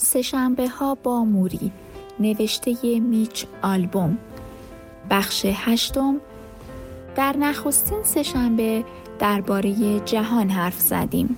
سهشنبه ها با موری نوشته میچ آلبوم. بخش هشتم در نخستین سهشنبه درباره جهان حرف زدیم.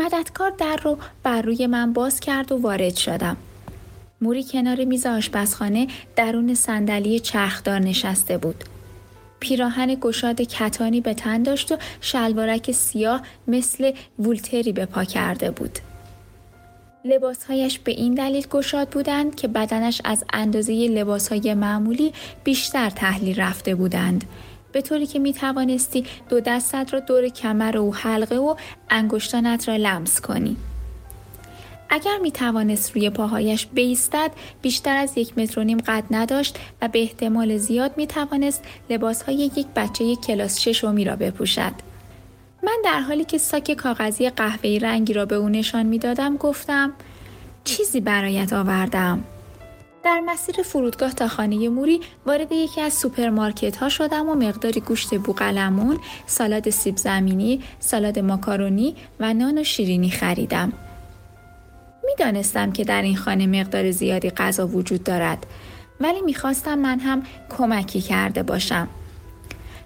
مددکار در رو بر روی من باز کرد و وارد شدم. موری کنار میز آشپزخانه درون صندلی چرخدار نشسته بود. پیراهن گشاد کتانی به تن داشت و شلوارک سیاه مثل وولتری به پا کرده بود. لباسهایش به این دلیل گشاد بودند که بدنش از اندازه لباسهای معمولی بیشتر تحلیل رفته بودند به طوری که می توانستی دو دستت را دور کمر و حلقه و انگشتانت را لمس کنی. اگر می توانست روی پاهایش بایستد بیشتر از یک متر و نیم قد نداشت و به احتمال زیاد می توانست لباس های یک بچه کلاس ششمی را بپوشد. من در حالی که ساک کاغذی قهوه‌ای رنگی را به او نشان می دادم گفتم چیزی برایت آوردم. در مسیر فرودگاه تا خانه موری وارد یکی از سوپرمارکت ها شدم و مقداری گوشت بوقلمون، سالاد سیب زمینی، سالاد ماکارونی و نان و شیرینی خریدم. می‌دانستم که در این خانه مقدار زیادی غذا وجود دارد ولی می‌خواستم من هم کمکی کرده باشم.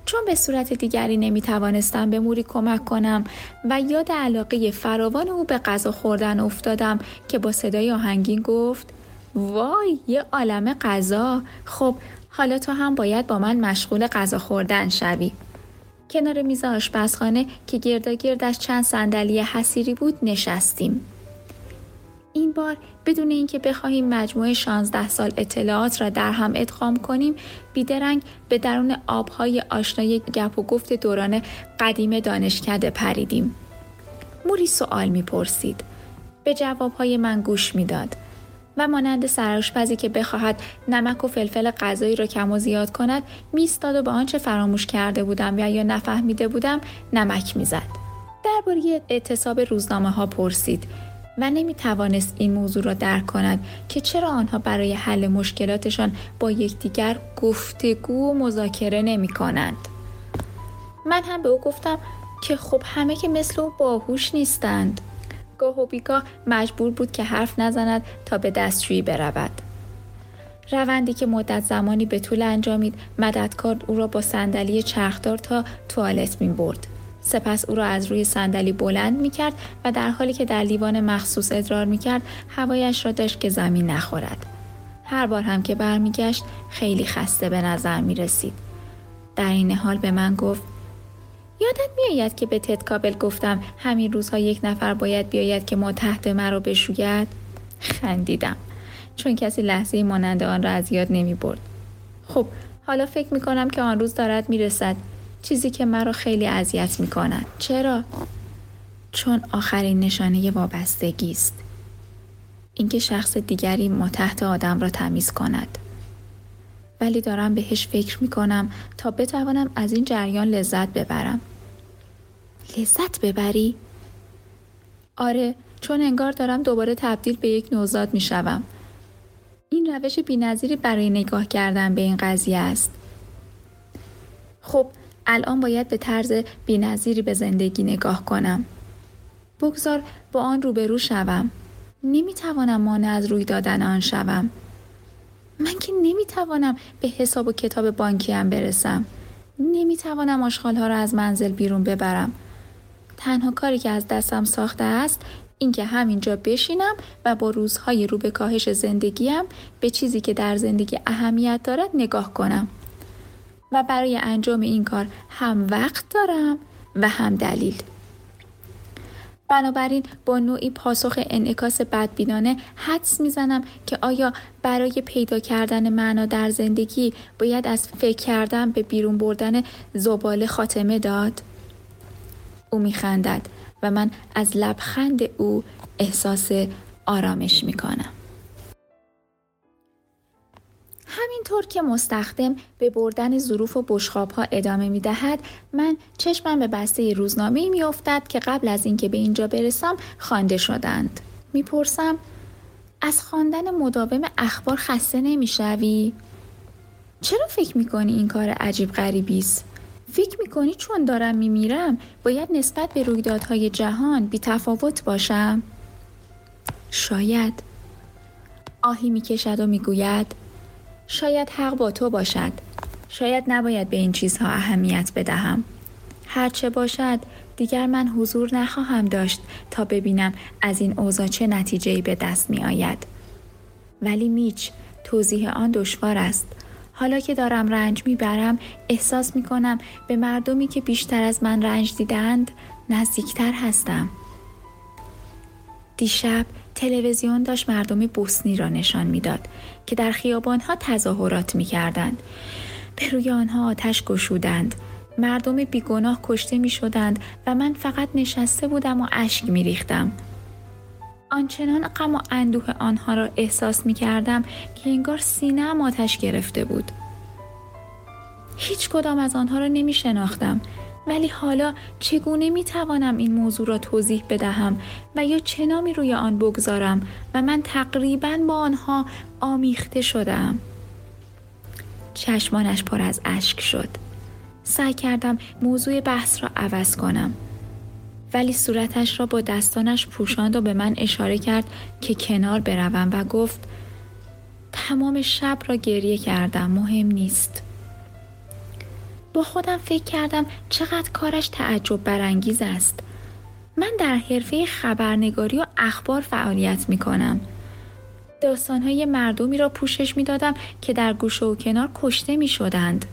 چون به صورت دیگری نمی توانستم به موری کمک کنم و یاد علاقه فراوان او به غذا خوردن افتادم که با صدای آهنگین گفت وای یه عالم غذا. خب حالا تو هم باید با من مشغول غذا خوردن شوی. کنار میز آشپزخانه که گرداگردش چند صندلی حسیری بود نشستیم. این بار بدون اینکه بخواهیم مجموعه 16 سال اطلاعات را در هم ادغام کنیم بیدرنگ به درون آبهای آشنای گپ و گفت دوران قدیم دانشکده پریدیم. موری سوال می‌پرسید. به جوابهای من گوش می‌داد. و مانند سرآشپزی که بخواهد نمک و فلفل غذایی را کم و زیاد کند میستاد و به آنچه فراموش کرده بودم و یا نفهمیده بودم نمک می‌زد درباره اعتصاب روزنامه ها پرسید و نمی توانست این موضوع را درک کند که چرا آنها برای حل مشکلاتشان با یکدیگر گفتگو و مذاکره نمی کنند. من هم به او گفتم که خب همه که مثل او باهوش نیستند. گاه و بیگاه مجبور بود که حرف نزند تا به دستشویی برود. روندی که مدت زمانی به طول انجامید مددکار او را با صندلی چرخدار تا توالت می برد. سپس او را از روی صندلی بلند می کرد و در حالی که در لیوان مخصوص ادرار می کرد هوایش را داشت که زمین نخورد. هر بار هم که برمیگشت خیلی خسته به نظر می رسید. در این حال به من گفت یادت میآید که به تد گفتم همین روزها یک نفر باید بیاید که ما تحت مرا بشوید خندیدم چون کسی لحظه مانند آن را از یاد نمی برد. خب حالا فکر می کنم که آن روز دارد می رسد. چیزی که مرا خیلی اذیت می کند. چرا؟ چون آخرین نشانه وابستگی است. اینکه شخص دیگری ما تحت آدم را تمیز کند. ولی دارم بهش فکر می کنم تا بتوانم از این جریان لذت ببرم. لذت ببری؟ آره چون انگار دارم دوباره تبدیل به یک نوزاد می شوم. این روش بینظیری برای نگاه کردن به این قضیه است. خب الان باید به طرز بینظیری به زندگی نگاه کنم. بگذار با آن روبرو شوم. نمی‌توانم مانع از روی دادن آن شوم. من که نمی‌توانم به حساب و کتاب بانکیم برسم. نمی‌توانم آشغالها را از منزل بیرون ببرم. تنها کاری که از دستم ساخته است اینکه همینجا بشینم و با روزهای رو به کاهش زندگیم به چیزی که در زندگی اهمیت دارد نگاه کنم و برای انجام این کار هم وقت دارم و هم دلیل بنابراین با نوعی پاسخ انعکاس بدبینانه حدس می‌زنم که آیا برای پیدا کردن معنا در زندگی باید از فکر کردن به بیرون بردن زباله خاتمه داد؟ او میخندد و من از لبخند او احساس آرامش می‌کنم. همینطور که مستخدم به بردن ظروف و بشخاب ها ادامه می دهد من چشمم به بسته روزنامه می افتد که قبل از اینکه به اینجا برسم خوانده شدند. می‌پرسم از خواندن مداوم اخبار خسته نمی‌شوی؟ چرا فکر می‌کنی این کار عجیب غریبی است؟ فکر می‌کنی چون دارم میمیرم باید نسبت به رویدادهای جهان بی تفاوت باشم؟ شاید آهی می‌کشد و می‌گوید شاید حق با تو باشد شاید نباید به این چیزها اهمیت بدهم هرچه باشد دیگر من حضور نخواهم داشت تا ببینم از این اوضاع چه نتیجه به دست می آید. ولی میچ توضیح آن دشوار است. حالا که دارم رنج می‌برم احساس می کنم به مردمی که بیشتر از من رنج دیدند نزدیکتر هستم. دیشب تلویزیون داشت مردم بوسنی را نشان می‌داد که در خیابانها تظاهرات می‌کردند به روی آنها آتش گشودند مردم بیگناه کشته می شدند و من فقط نشسته بودم و اشک می ریختم. آنچنان غم و اندوه آنها را احساس می کردم که انگار سینه آتش گرفته بود. هیچ کدام از آنها را نمی شناختم ولی حالا چگونه می توانم این موضوع را توضیح بدهم و یا چه نامی روی آن بگذارم و من تقریبا با آنها آمیخته شدم چشمانش پر از اشک شد. سعی کردم موضوع بحث را عوض کنم. ولی صورتش را با دستانش پوشاند و به من اشاره کرد که کنار بروم و گفت تمام شب را گریه کردم مهم نیست با خودم فکر کردم چقدر کارش تعجب برانگیز است. من در حرفه خبرنگاری و اخبار فعالیت می کنم. داستانهای مردمی را پوشش می دادم که در گوشه و کنار کشته می شدند.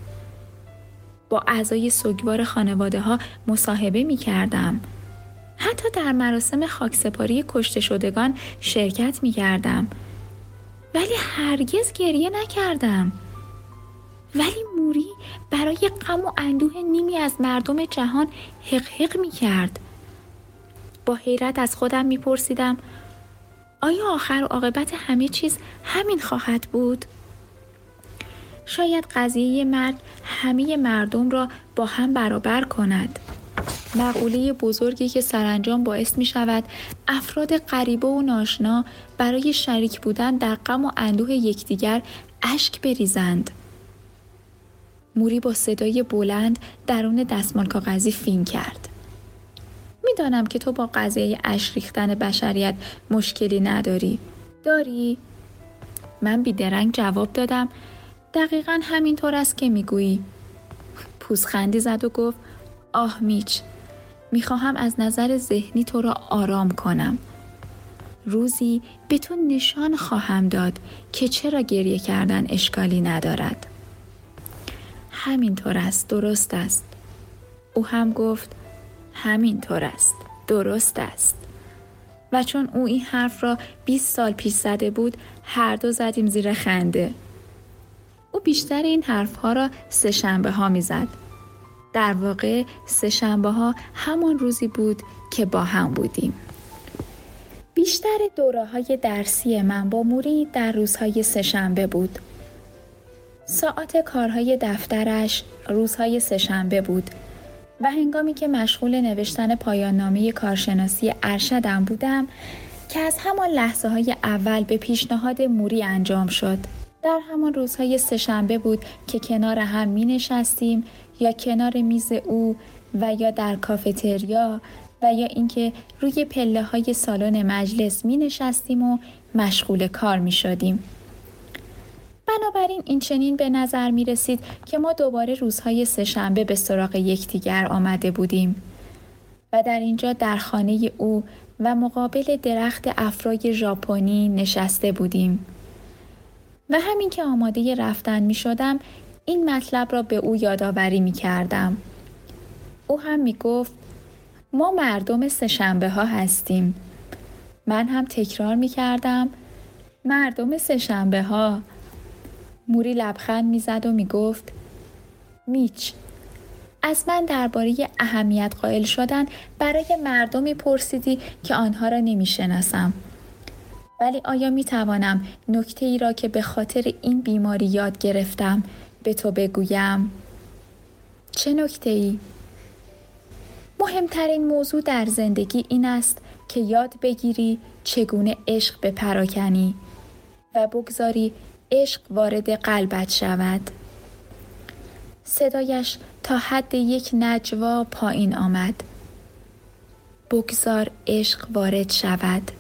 با اعضای سوگوار خانواده ها مصاحبه می کردم. حتی در مراسم خاکسپاری کشته شدگان شرکت می کردم. ولی هرگز گریه نکردم. ولی موری برای غم و اندوه نیمی از مردم جهان حق حق می کرد. با حیرت از خودم می پرسیدم آیا آخر و عاقبت همه چیز همین خواهد بود؟ شاید قضیه مرگ همه مردم را با هم برابر کند. مقوله بزرگی که سرانجام باعث می شود افراد غریبه و ناشنا برای شریک بودن در غم و اندوه یکدیگر اشک بریزند. موری با صدای بلند درون دستمال کاغذی فین کرد. می‌دانم که تو با قضیه اش ریختن بشریت مشکلی نداری. داری؟ من بیدرنگ جواب دادم دقیقا همینطور است که می‌گویی. پوزخندی زد و گفت آه میچ می‌خواهم از نظر ذهنی تو را آرام کنم. روزی به تو نشان خواهم داد که چرا گریه کردن اشکالی ندارد. همینطور است درست است او هم گفت همینطور است درست است و چون او این حرف را 20 سال پیش زده بود هر دو زدیم زیر خنده او بیشتر این حرف ها را سه شنبه ها می زد. در واقع سه شنبه ها همان روزی بود که با هم بودیم. بیشتر دوره های درسی من با موری در روزهای سهشنبه بود. ساعت کارهای دفترش روزهای سهشنبه بود و هنگامی که مشغول نوشتن پایان نامه کارشناسی ارشدم بودم که از همان لحظه های اول به پیشنهاد موری انجام شد. در همان روزهای سهشنبه بود که کنار هم می نشستیم یا کنار میز او و یا در کافتریا و یا اینکه روی پله های سالن مجلس می نشستیم و مشغول کار می شدیم. بنابراین این چنین به نظر می رسید که ما دوباره روزهای سهشنبه به سراغ یکدیگر آمده بودیم و در اینجا در خانه او و مقابل درخت افرای ژاپنی نشسته بودیم و همین که آماده رفتن می شدم این مطلب را به او یادآوری می کردم. او هم می گفت ما مردم سهشنبه ها هستیم. من هم تکرار می کردم مردم سهشنبه ها. موری لبخند می‌زد و می گفت میچ از من درباره اهمیت قائل شدن برای مردمی پرسیدی که آنها را نمی شناسم. ولی آیا می توانم نکته ای را که به خاطر این بیماری یاد گرفتم به تو بگویم؟ چه نکته ای؟ مهمترین موضوع در زندگی این است که یاد بگیری چگونه عشق بپراکنی و بگذاری عشق وارد قلبت شود. صدایش تا حد یک نجوا پایین آمد. بگذار عشق وارد شود.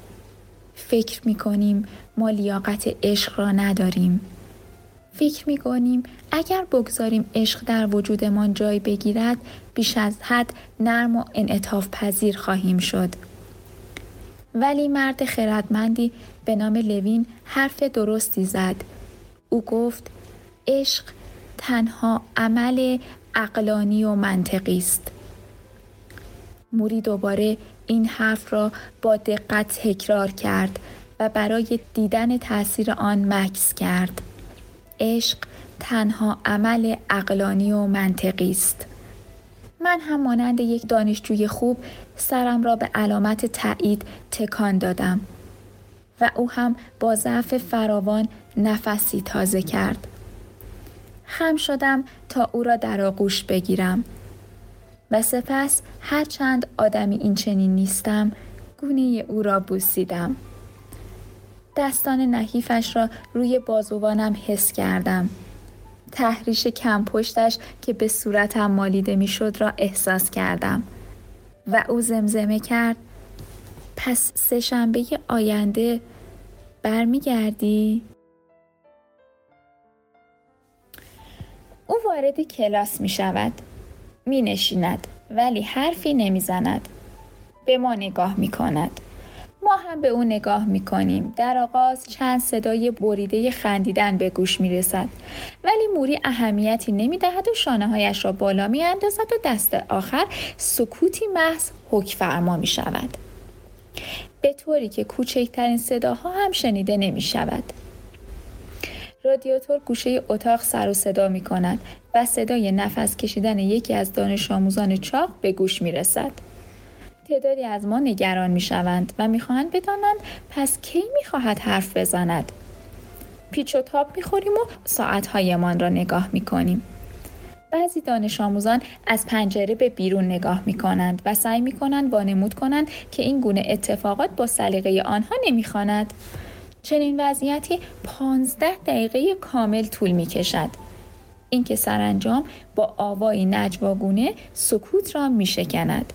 فکر می کنیم ما لیاقت عشق را نداریم. فکر می کنیم اگر بگذاریم عشق در وجودمان جای بگیرد بیش از حد نرم و انعطاف پذیر خواهیم شد. ولی مرد خردمندی به نام لوین حرف درستی زد. او گفت عشق تنها عمل اقلانی و منطقی است. موری دوباره این حرف را با دقت تکرار کرد و برای دیدن تاثیر آن مکس کرد. عشق تنها عمل اقلانی و منطقی است. من هم مانند یک دانشجوی خوب سرم را به علامت تایید تکان دادم و او هم با ضعف فراوان نفسی تازه کرد. خم شدم تا او را در آغوش بگیرم و سپس هرچند آدمی این چنین نیستم گونه او را بوسیدم. دستان نحیفش را روی بازوانم حس کردم. تحریش کم پشتش که به صورتم مالیده می‌شد را احساس کردم و او زمزمه کرد پس سه شنبه آینده برمیگردی؟ او وارد کلاس می شود. می نشیند ولی حرفی نمی زند. به ما نگاه می کند. ما هم به او نگاه می کنیم. در آغاز چند صدای بریده خندیدن به گوش می رسد. ولی موری اهمیتی نمی دهد و شانه هایش را بالا می اندازد و دست آخر سکوتی محض حک فرما می شود. به طوری که کوچکترین صداها هم شنیده نمی شود. رادیاتور گوشه اتاق سر و صدا می کند و صدای نفس کشیدن یکی از دانش آموزان چاق به گوش می رسد. تعدادی از ما نگران می شوند و می خواهند بدانند پس کی می خواهد حرف بزند. پیچ و تاب می خوریم و ساعتهایمان را نگاه می کنیم. بعضی دانش آموزان از پنجره به بیرون نگاه می کنند و سعی می کنند وانمود کنند که این گونه اتفاقات با سلیقه آنها نمی خواند. چنین وضعیتی پانزده دقیقه کامل طول می کشد. اینکه سرانجام با آوایی نجواگونه سکوت را می شکند.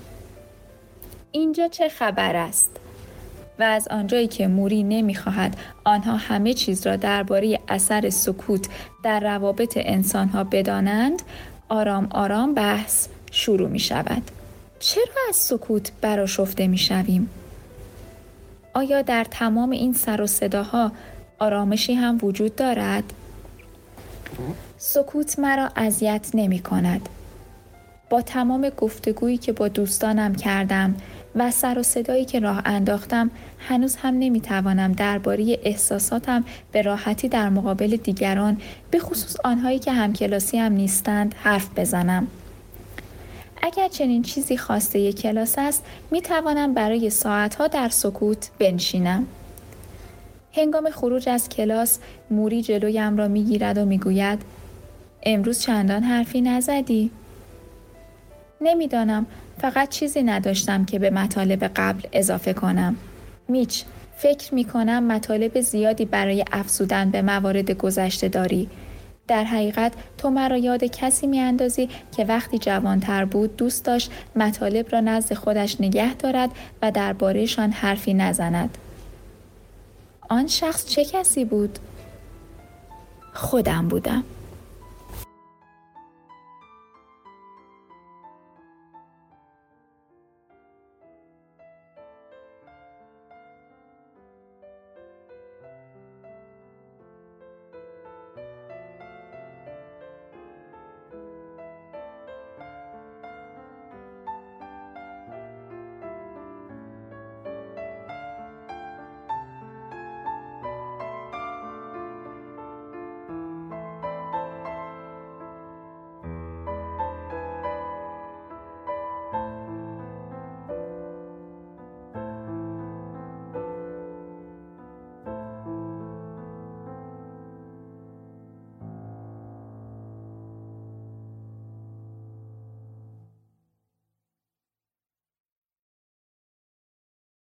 اینجا چه خبر است؟ و از آنجایی که موری نمی‌خواهد آنها همه چیز را درباره اثر سکوت در روابط انسانها بدانند آرام آرام بحث شروع می شود. چرا از سکوت براشفته می شویم؟ آیا در تمام این سر و صداها آرامشی هم وجود دارد؟ سکوت مرا اذیت نمی کند. با تمام گفتگویی که با دوستانم کردم و سر و صدایی که راه انداختم هنوز هم نمی توانم درباره احساساتم به راحتی در مقابل دیگران به خصوص آنهایی که همکلاسی هم نیستند حرف بزنم. اگر چنین چیزی خواسته یک کلاس است می توانم برای ساعتها در سکوت بنشینم. هنگام خروج از کلاس موری جلویم را می گیرد و می گوید امروز چندان حرفی نزدی؟ نمی‌دانم فقط چیزی نداشتم که به مطالب قبل اضافه کنم. میچ فکر می کنم مطالب زیادی برای افزودن به موارد گذشته داری. در حقیقت تو مرا یاد کسی می اندازی که وقتی جوانتر بود دوست داشت مطالب را نزد خودش نگه دارد و دربارهشان حرفی نزند. آن شخص چه کسی بود؟ خودم بودم.